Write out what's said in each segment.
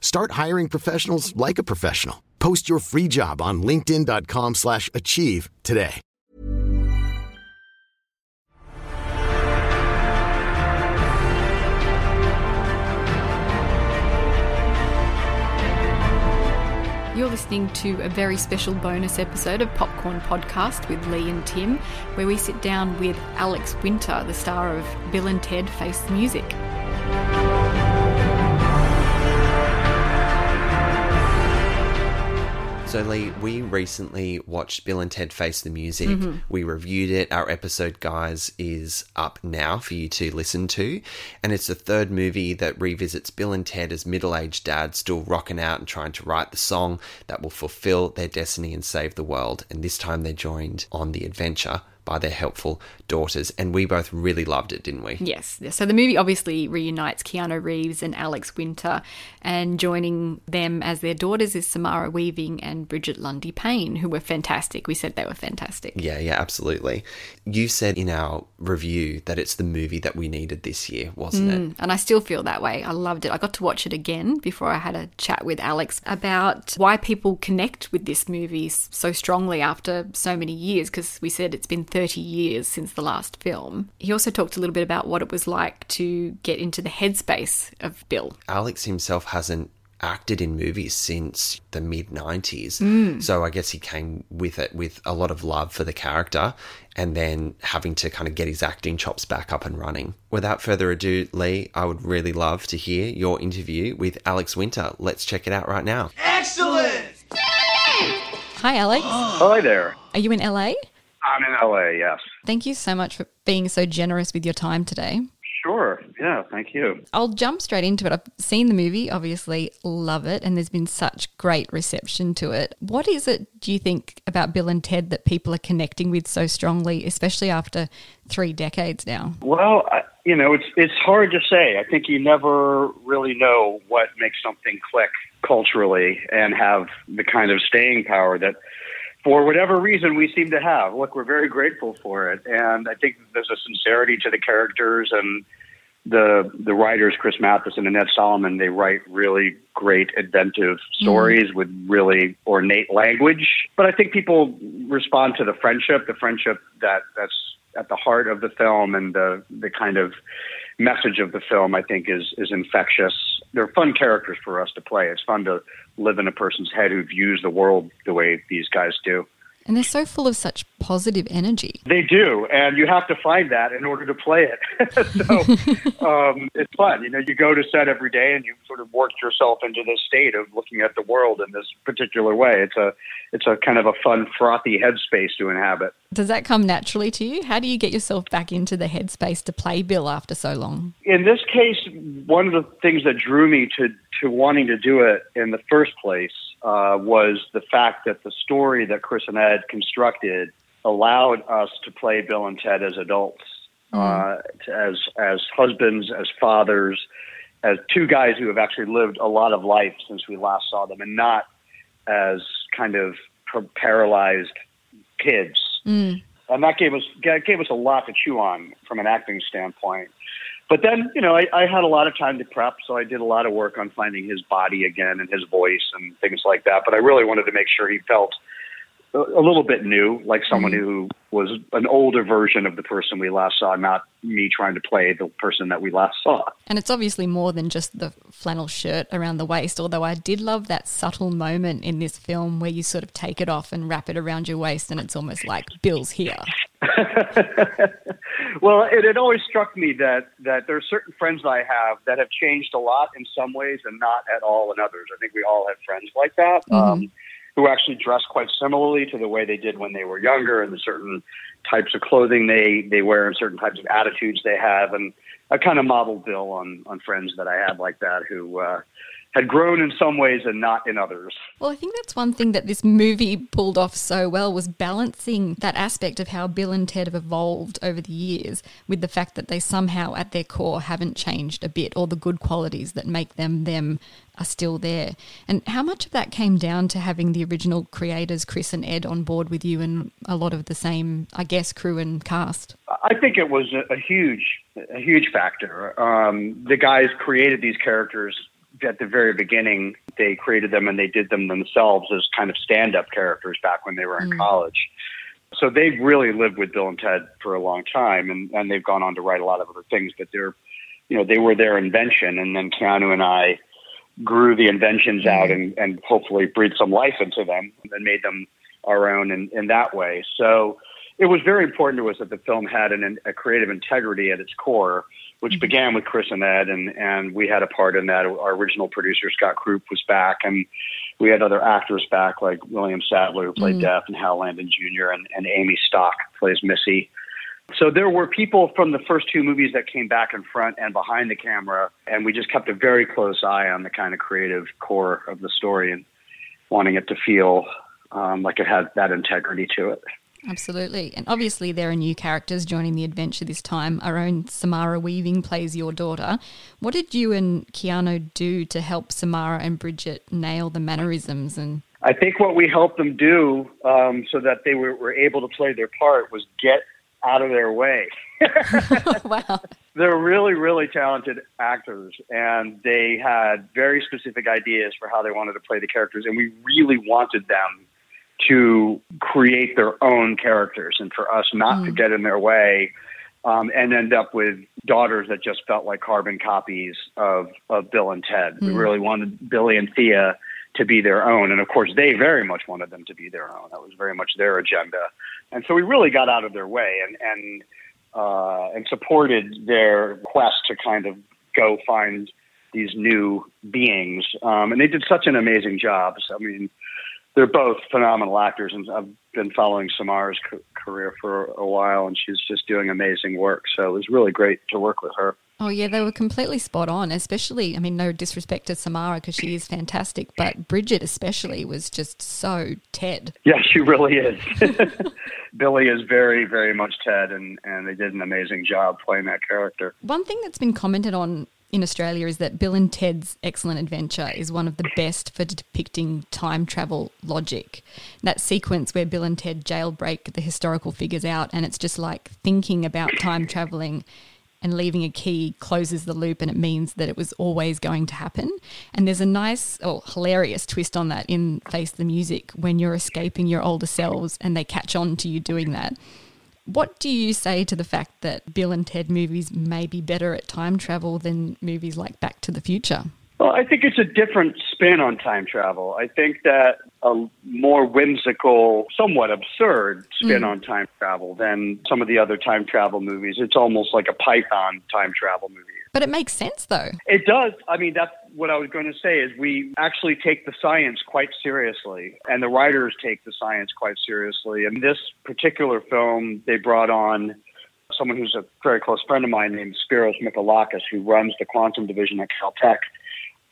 Start hiring professionals like a professional. Post your free job on linkedin.com/achieve slash achieve today. You're listening to a very special bonus episode of Popcorn Podcast with Lee and Tim, where we sit down with Alex Winter, the star of Bill and Ted Face the Music. So, Lee, we recently watched Bill and Ted Face the Music. Mm-hmm. We reviewed it. Our episode, guys, is up now for you to listen to. And it's the third movie that revisits Bill and Ted as middle aged dads still rocking out and trying to write the song that will fulfill their destiny and save the world. And this time they're joined on the adventure by their helpful daughters. And we both really loved it, didn't we? Yes. So the movie obviously reunites Keanu Reeves and Alex Winter, and joining them as their daughters is Samara Weaving and Brigette Lundy-Paine, who were fantastic. We said they were fantastic. Yeah, yeah, absolutely. You said in our review that it's the movie that we needed this year, wasn't it? Mm, and I still feel that way. I loved it. I got to watch it again before I had a chat with Alex about why people connect with this movie so strongly after so many years, because we said it's been 30 years since the last film. He also talked a little bit about what it was like to get into the headspace of Bill. Alex himself hasn't acted in movies since the mid 90s. Hmm. So I guess he came with it with a lot of love for the character and then having to kind of get his acting chops back up and running. Without further ado, Lee, I would really love to hear your interview with Alex Winter. Let's check it out right now. Excellent! Hi, Alex. Hi there. Are you in LA? I'm in LA, yes. Thank you so much for being so generous with your time today. Sure. Yeah, thank you. I'll jump straight into it. I've seen the movie, obviously, love it, and there's been such great reception to it. What is it, do you think, about Bill and Ted that people are connecting with so strongly, especially after three decades now? Well, I, you know, it's it's hard to say. I think you never really know what makes something click culturally and have the kind of staying power that for whatever reason we seem to have. Look, we're very grateful for it. And I think there's a sincerity to the characters and the the writers Chris Matheson and Ed Solomon they write really great inventive mm. stories with really ornate language but I think people respond to the friendship the friendship that that's at the heart of the film and the the kind of message of the film I think is is infectious they're fun characters for us to play it's fun to live in a person's head who views the world the way these guys do And they're so full of such positive energy. They do, and you have to find that in order to play it. so um, it's fun. You know, you go to set every day, and you sort of work yourself into this state of looking at the world in this particular way. It's a, it's a kind of a fun, frothy headspace to inhabit. Does that come naturally to you? How do you get yourself back into the headspace to play Bill after so long? In this case, one of the things that drew me to to wanting to do it in the first place uh, was the fact that the story that Chris and Ed constructed allowed us to play Bill and Ted as adults, uh, as as husbands, as fathers, as two guys who have actually lived a lot of life since we last saw them, and not as kind of paralyzed kids Mm. and that gave us gave us a lot to chew on from an acting standpoint. But then, you know, I, I had a lot of time to prep, so I did a lot of work on finding his body again and his voice and things like that. But I really wanted to make sure he felt a, little bit new, like someone who was an older version of the person we last saw, not me trying to play the person that we last saw. And it's obviously more than just the flannel shirt around the waist, although I did love that subtle moment in this film where you sort of take it off and wrap it around your waist and it's almost like Bill's here. well, it had always struck me that that there are certain friends I have that have changed a lot in some ways and not at all in others. I think we all have friends like that um, who actually dress quite similarly to the way they did when they were younger, and the certain types of clothing they they wear, and certain types of attitudes they have. And I kind of modeled Bill on on friends that I had like that who. Uh, had grown in some ways and not in others. Well, I think that's one thing that this movie pulled off so well was balancing that aspect of how Bill and Ted have evolved over the years with the fact that they somehow at their core haven't changed a bit or the good qualities that make them them are still there. And how much of that came down to having the original creators Chris and Ed on board with you and a lot of the same I guess crew and cast? I think it was a, huge a huge factor. Um, the guys created these characters at the very beginning, they created them and they did them themselves as kind of stand up characters back when they were in mm. college. So they've really lived with Bill and Ted for a long time and, and they've gone on to write a lot of other things, but they're, you know, they were their invention. And then Keanu and I grew the inventions mm. out and, and hopefully breathed some life into them and made them our own in, in that way. So it was very important to us that the film had an, a creative integrity at its core which began with Chris and Ed, and and we had a part in that. Our original producer Scott Kroopf was back, and we had other actors back like William Sadler who played Death, and Hal Landon Jr. and, and Amy Stoch plays Missy. So there were people from the first two movies that came back in front and behind the camera, and we just kept a very close eye on the kind of creative core of the story and wanting it to feel um, like it had that integrity to it. Absolutely. And obviously, there are new characters joining the adventure this time. Our own Samara Weaving plays your daughter. What did you and Keanu do to help Samara and Brigette nail the mannerisms and I think what we helped them do um, so that they were, were able to play their part was get out of their way. wow. They're really, really talented actors, and they had very specific ideas for how they wanted to play the characters, and we really wanted them to create their own characters and for us not to get in their way um, and end up with daughters that just felt like carbon copies of, of Bill and Ted. We really wanted Billie and Thea to be their own. And of course, they very much wanted them to be their own. That was very much their agenda. And so we really got out of their way and, and, uh, and supported their quest to kind of go find these new beings. Um, and they did such an amazing job. So, I mean, they're both phenomenal actors, and I've been following Samara's c- career for a while, and she's just doing amazing work. So it was really great to work with her. Oh, yeah, they were completely spot on, especially, I mean, no disrespect to Samara because she is fantastic, but Brigette, especially, was just so Ted. Yeah, she really is. Billie is very, very much Ted, and, and they did an amazing job playing that character. One thing that's been commented on in Australia is that Bill and Ted's Excellent Adventure is one of the best for depicting time travel logic. That sequence where Bill and Ted jailbreak the historical figures out, and it's just like thinking about time traveling and leaving a key closes the loop and it means that it was always going to happen. And there's a nice or hilarious twist on that in Face the Music when you're escaping your older selves and they catch on to you doing that. What do you say to the fact that Bill and Ted movies may be better at time travel than movies like Back to the Future? Well, I think it's a different spin on time travel. I think that a more whimsical, somewhat absurd spin mm. on time travel than some of the other time travel movies. It's almost like a Python time travel movie. But it makes sense though. It does. I mean, that's what I was going to say is we actually take the science quite seriously and the writers take the science quite seriously. In this particular film, they brought on someone who's a very close friend of mine named Spiros Michalakis, who runs the quantum division at Caltech.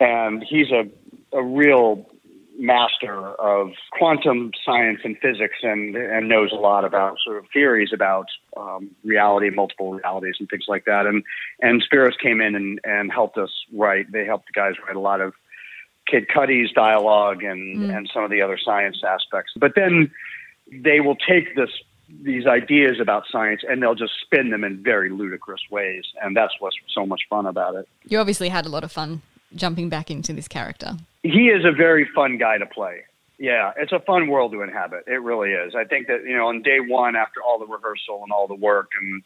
And he's a, a real master of quantum science and physics and, and knows a lot about sort of theories about um, reality, multiple realities, and things like that. And and Spiros came in and, and helped us write. They helped the guys write a lot of Kid Cudi's dialogue and and some of the other science aspects. But then they will take this these ideas about science and they'll just spin them in very ludicrous ways. And that's what's so much fun about it. You obviously had a lot of fun jumping back into this character. He is a very fun guy to play. Yeah, it's a fun world to inhabit. It really is. I think that, you know, on day one, after all the rehearsal and all the work and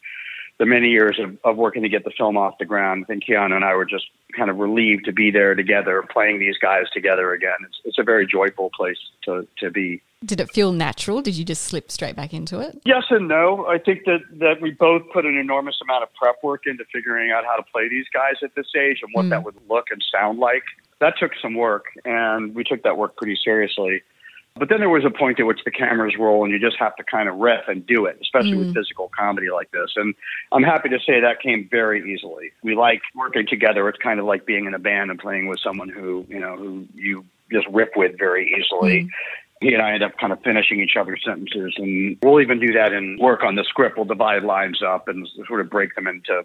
the many years of, of working to get the film off the ground, I think Keanu and I were just kind of relieved to be there together, playing these guys together again. It's, it's a very joyful place to, to be. Did it feel natural? Did you just slip straight back into it? Yes and no. I think that, that we both put an enormous amount of prep work into figuring out how to play these guys at this age and what mm. that would look and sound like. That took some work, and we took that work pretty seriously. But then there was a point at which the cameras roll and you just have to kind of riff and do it, especially mm. with physical comedy like this. And I'm happy to say that came very easily. We like working together. It's kind of like being in a band and playing with someone who, you know, who you just rip with very easily. Mm. He and I end up kind of finishing each other's sentences, and we'll even do that in work on the script. We'll divide lines up and sort of break them into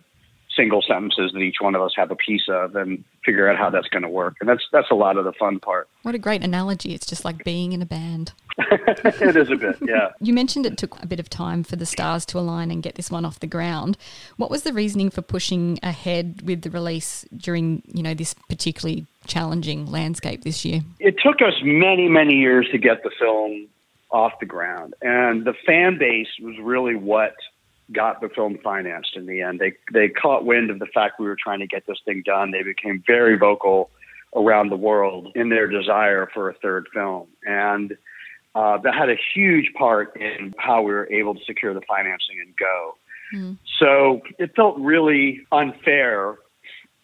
single sentences that each one of us have a piece of and figure out how that's going to work. And that's that's a lot of the fun part. What a great analogy. It's just like being in a band. it is a bit, yeah. You mentioned it took a bit of time for the stars to align and get this one off the ground. What was the reasoning for pushing ahead with the release during, you know, this particularly challenging landscape this year? It took us many, many years to get the film off the ground. And the fan base was really what got the film financed in the end. They they caught wind of the fact we were trying to get this thing done. They became very vocal around the world in their desire for a third film, and uh, that had a huge part in how we were able to secure the financing and go. Mm. So it felt really unfair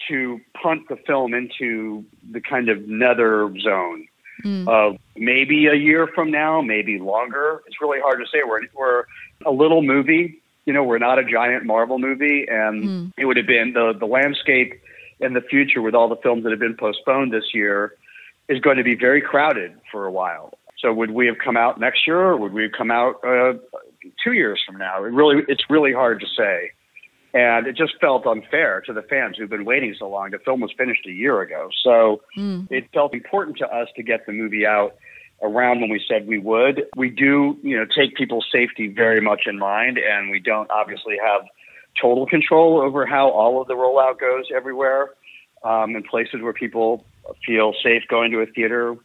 to punt the film into the kind of nether zone mm. of maybe a year from now, maybe longer. It's really hard to say. We're we're a little movie you know, we're not a giant Marvel movie, and mm. it would have been the the landscape in the future with all the films that have been postponed this year is going to be very crowded for a while. So would we have come out next year, or would we have come out uh, two years from now? It really, it's really hard to say, and it just felt unfair to the fans who've been waiting so long. The film was finished a year ago, so mm. it felt important to us to get the movie out around when we said we would. We do, you know, take people's safety very much in mind, and we don't obviously have total control over how all of the rollout goes everywhere. Um, in places where people feel safe going to a theater,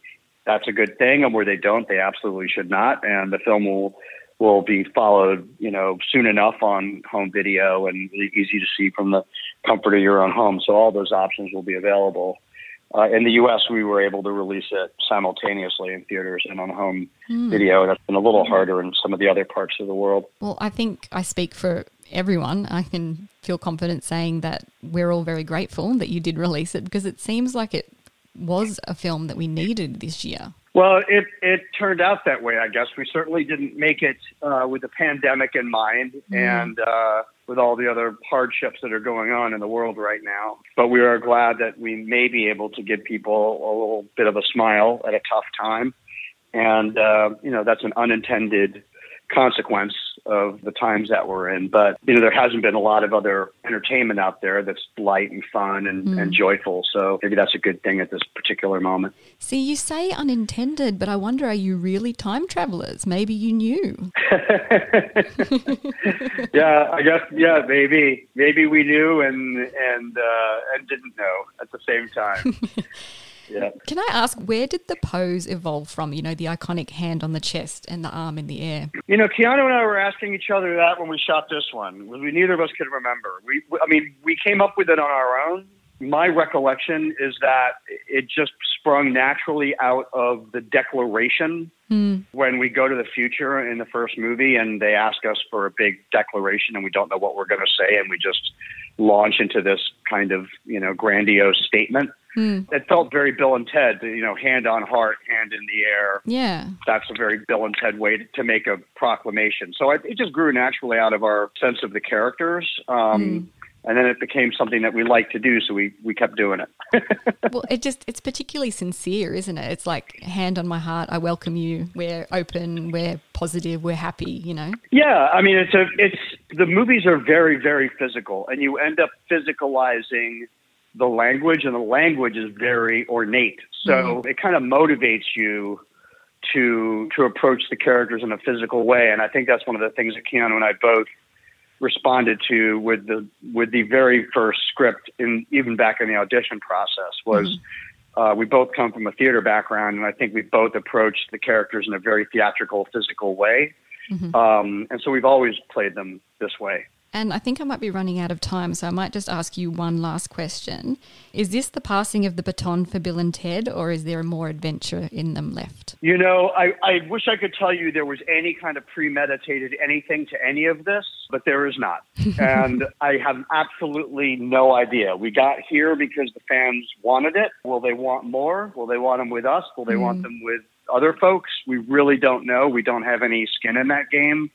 that's a good thing, and where they don't, they absolutely should not. And the film will will be followed, you know, soon enough on home video and easy to see from the comfort of your own home. So all those options will be available. Uh, in the U.S., we were able to release it simultaneously in theaters and on home mm. video. That's been a little harder in some of the other parts of the world. Well, I think I speak for everyone. I can feel confident saying that we're all very grateful that you did release it because it seems like it was a film that we needed this year. Well, it, it turned out that way, I guess. We certainly didn't make it uh, with the pandemic in mind mm. and uh, with all the other hardships that are going on in the world right now. But we are glad that we may be able to give people a little bit of a smile at a tough time. And, uh, you know, that's an unintended consequence of the times that we're in. But you know, there hasn't been a lot of other entertainment out there that's light and fun and, mm. and joyful. So maybe that's a good thing at this particular moment. See, you say unintended, but I wonder, are you really time travelers? Maybe you knew. yeah, I guess. Yeah, maybe. Maybe we knew and and uh, and didn't know at the same time. Yeah. Can I ask, where did the pose evolve from? You know, the iconic hand on the chest and the arm in the air. You know, Keanu and I were asking each other that when we shot this one. We neither of us could remember. We, I mean, we came up with it on our own. My recollection is that it just sprung naturally out of the declaration mm. when we go to the future in the first movie and they ask us for a big declaration and we don't know what we're going to say and we just launch into this kind of, you know, grandiose statement. Mm. It felt very Bill and Ted, you know, hand on heart, hand in the air. Yeah. That's a very Bill and Ted way to, make a proclamation. So it, it, just grew naturally out of our sense of the characters. Um, mm. And then it became something that we liked to do, so we, we kept doing it. well, it just, it's particularly sincere, isn't it? It's like, hand on my heart, I welcome you. We're open, we're positive, we're happy, you know? Yeah, I mean, it's a, it's, the movies are very, very physical, and you end up physicalizing the language, and the language is very ornate. So mm-hmm. it kind of motivates you to to approach the characters in a physical way, and I think that's one of the things that Keanu and I both responded to with the with the very first script, in even back in the audition process, was mm-hmm. uh, we both come from a theater background, and I think we both approached the characters in a very theatrical, physical way, mm-hmm. um, and so we've always played them this way. And I think I might be running out of time, so I might just ask you one last question. Is this the passing of the baton for Bill and Ted, or is there more adventure in them left? You know, I, I wish I could tell you there was any kind of premeditated anything to any of this, but there is not. and I have absolutely no idea. We got here because the fans wanted it. Will they want more? Will they want them with us? Will they mm. want them with other folks? We really don't know. We don't have any skin in that game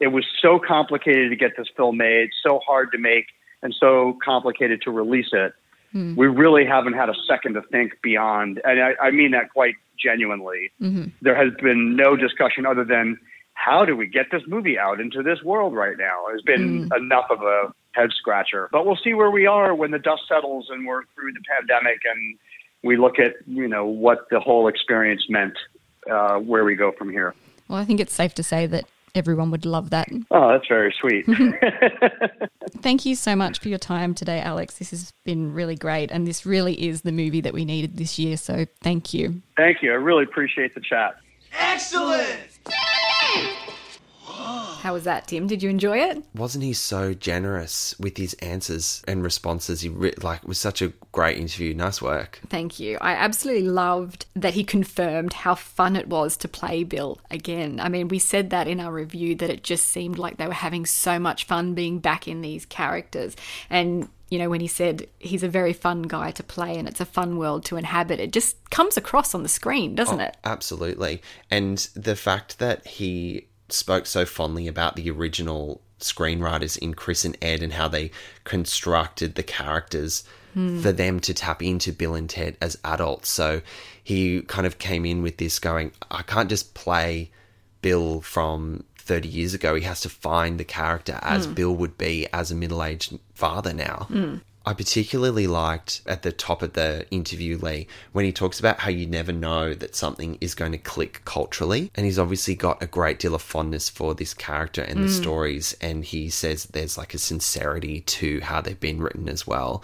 it was so complicated to get this film made, so hard to make, and so complicated to release it. Mm. We really haven't had a second to think beyond, and I, I mean that quite genuinely. Mm-hmm. There has been no discussion other than how do we get this movie out into this world right now? It's been mm. enough of a head scratcher. But we'll see where we are when the dust settles and we're through the pandemic and we look at you know what the whole experience meant. Uh, where we go from here. Well, I think it's safe to say that everyone would love that. Oh, that's very sweet. Thank you so much for your time today, Alex. This has been really great. And this really is the movie that we needed this year. So thank you. Thank you. I really appreciate the chat. Excellent. How was that, Tim? Did you enjoy it? Wasn't he so generous with his answers and responses? He re- like was such a great interview. Nice work. Thank you. I absolutely loved that he confirmed how fun it was to play Bill again. I mean, we said that in our review that it just seemed like they were having so much fun being back in these characters. And you know, when he said he's a very fun guy to play and it's a fun world to inhabit, it just comes across on the screen, doesn't oh, it? Absolutely. And the fact that he spoke so fondly about the original screenwriters in Chris and Ed and how they constructed the characters mm. for them to tap into Bill and Ted as adults. So he kind of came in with this going, I can't just play Bill from 30 years ago. He has to find the character as mm. Bill would be as a middle aged father now. Mm. I particularly liked at the top of the interview, Lee, when he talks about how you never know that something is going to click culturally. And he's obviously got a great deal of fondness for this character and mm. the stories. And he says there's like a sincerity to how they've been written as well.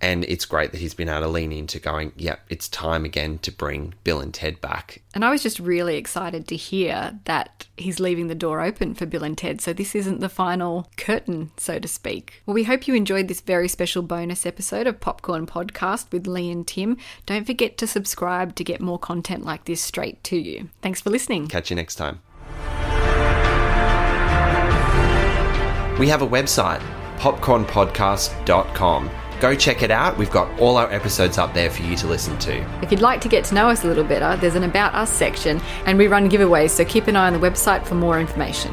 And it's great that he's been able to lean into going, yep, it's time again to bring Bill and Ted back. And I was just really excited to hear that he's leaving the door open for Bill and Ted. So this isn't the final curtain, so to speak. Well, we hope you enjoyed this very special bonus episode of Popcorn Podcast with Lee and Tim. Don't forget to subscribe to get more content like this straight to you. Thanks for listening. Catch you next time. We have a website, popcornpodcast.com Go check it out. We've got all our episodes up there for you to listen to. If you'd like to get to know us a little better, there's an About Us section and we run giveaways, so keep an eye on the website for more information.